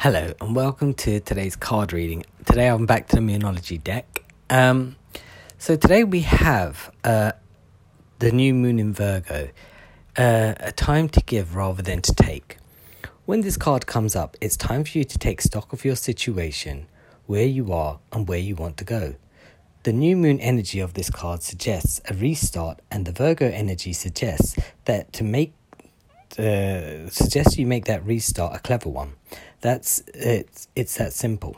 Hello and welcome to today's card reading. Today I'm back to the Moonology deck. Um, so today we have uh, the new moon in Virgo, uh, a time to give rather than to take. When this card comes up, it's time for you to take stock of your situation, where you are, and where you want to go. The new moon energy of this card suggests a restart, and the Virgo energy suggests that to make uh, suggests you make that restart a clever one. That's it's it's that simple.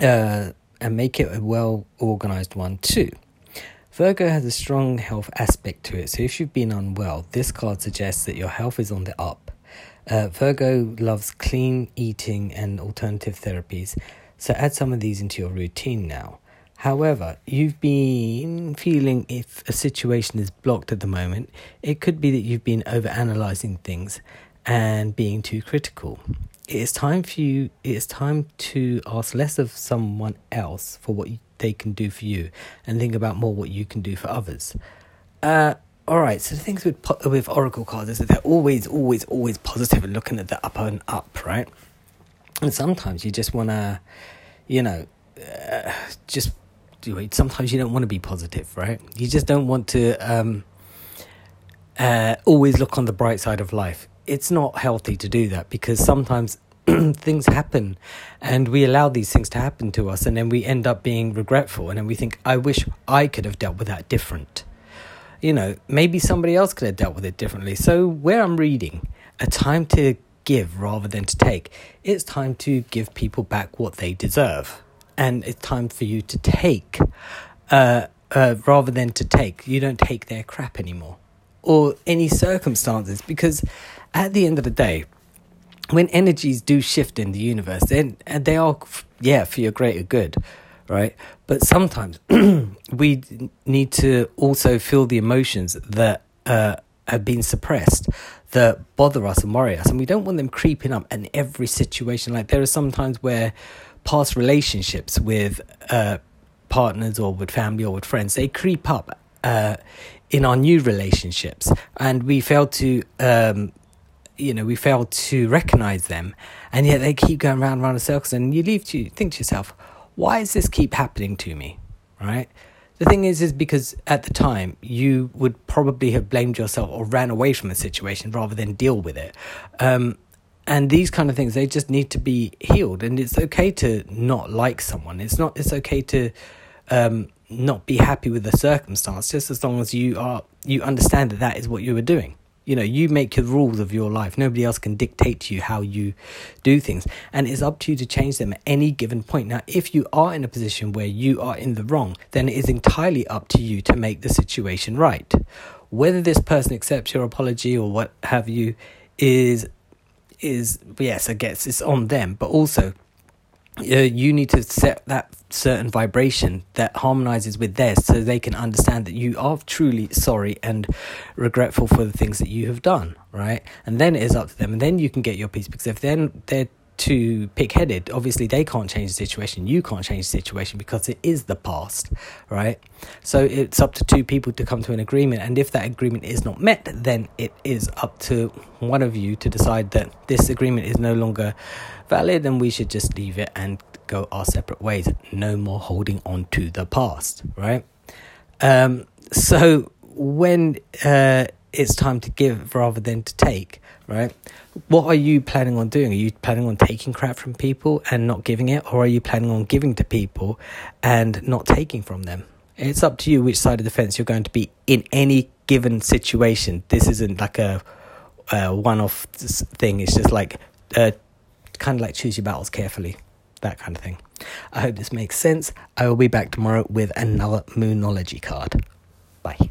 Uh, and make it a well organized one too. Virgo has a strong health aspect to it, so if you've been unwell, this card suggests that your health is on the up. Uh, Virgo loves clean eating and alternative therapies, so add some of these into your routine now. However, you've been feeling if a situation is blocked at the moment, it could be that you've been over analyzing things and being too critical. It is time for you, it is time to ask less of someone else for what they can do for you and think about more what you can do for others. Uh, all right, so the things with with oracle cards is that they're always, always, always positive and looking at the up and up, right? And sometimes you just want to, you know, uh, just sometimes you don't want to be positive, right? You just don't want to um, uh, always look on the bright side of life. It's not healthy to do that because sometimes things happen and we allow these things to happen to us and then we end up being regretful and then we think, I wish I could have dealt with that different. You know, maybe somebody else could have dealt with it differently. So, where I'm reading, a time to give rather than to take, it's time to give people back what they deserve and it's time for you to take uh, uh, rather than to take. You don't take their crap anymore or any circumstances because at the end of the day, when energies do shift in the universe, then they are, yeah, for your greater good, right? But sometimes we need to also feel the emotions that uh, have been suppressed that bother us and worry us, and we don't want them creeping up in every situation. Like there are some times where past relationships with uh, partners or with family or with friends, they creep up uh, in our new relationships, and we fail to, um, you know, we fail to recognize them, and yet they keep going round and round in circles, and you leave to think to yourself, why does this keep happening to me, right? The thing is, is because at the time you would probably have blamed yourself or ran away from the situation rather than deal with it. Um, and these kind of things they just need to be healed. And it's okay to not like someone. It's not it's okay to um, not be happy with the circumstance just as long as you are you understand that that is what you were doing. You know you make the rules of your life. Nobody else can dictate to you how you do things. And it's up to you to change them at any given point. Now if you are in a position where you are in the wrong then it is entirely up to you to make the situation right. Whether this person accepts your apology or what have you is is yes, I guess it's on them, but also uh, you need to set that certain vibration that harmonizes with theirs so they can understand that you are truly sorry and regretful for the things that you have done, right? And then it is up to them, and then you can get your peace because if then they're too pick headed, obviously they can't change the situation. You can't change the situation because it is the past, right? So it's up to two people to come to an agreement. And if that agreement is not met, then it is up to one of you to decide that this agreement is no longer valid and we should just leave it and go our separate ways. No more holding on to the past, right? Um, so when uh, it's time to give rather than to take, right? What are you planning on doing? Are you planning on taking crap from people and not giving it, or are you planning on giving to people and not taking from them? It's up to you which side of the fence you're going to be in any given situation. This isn't like a, a one-off thing. It's just like uh, kind of like choose your battles carefully, that kind of thing. I hope this makes sense. I will be back tomorrow with another Moonology card. Bye.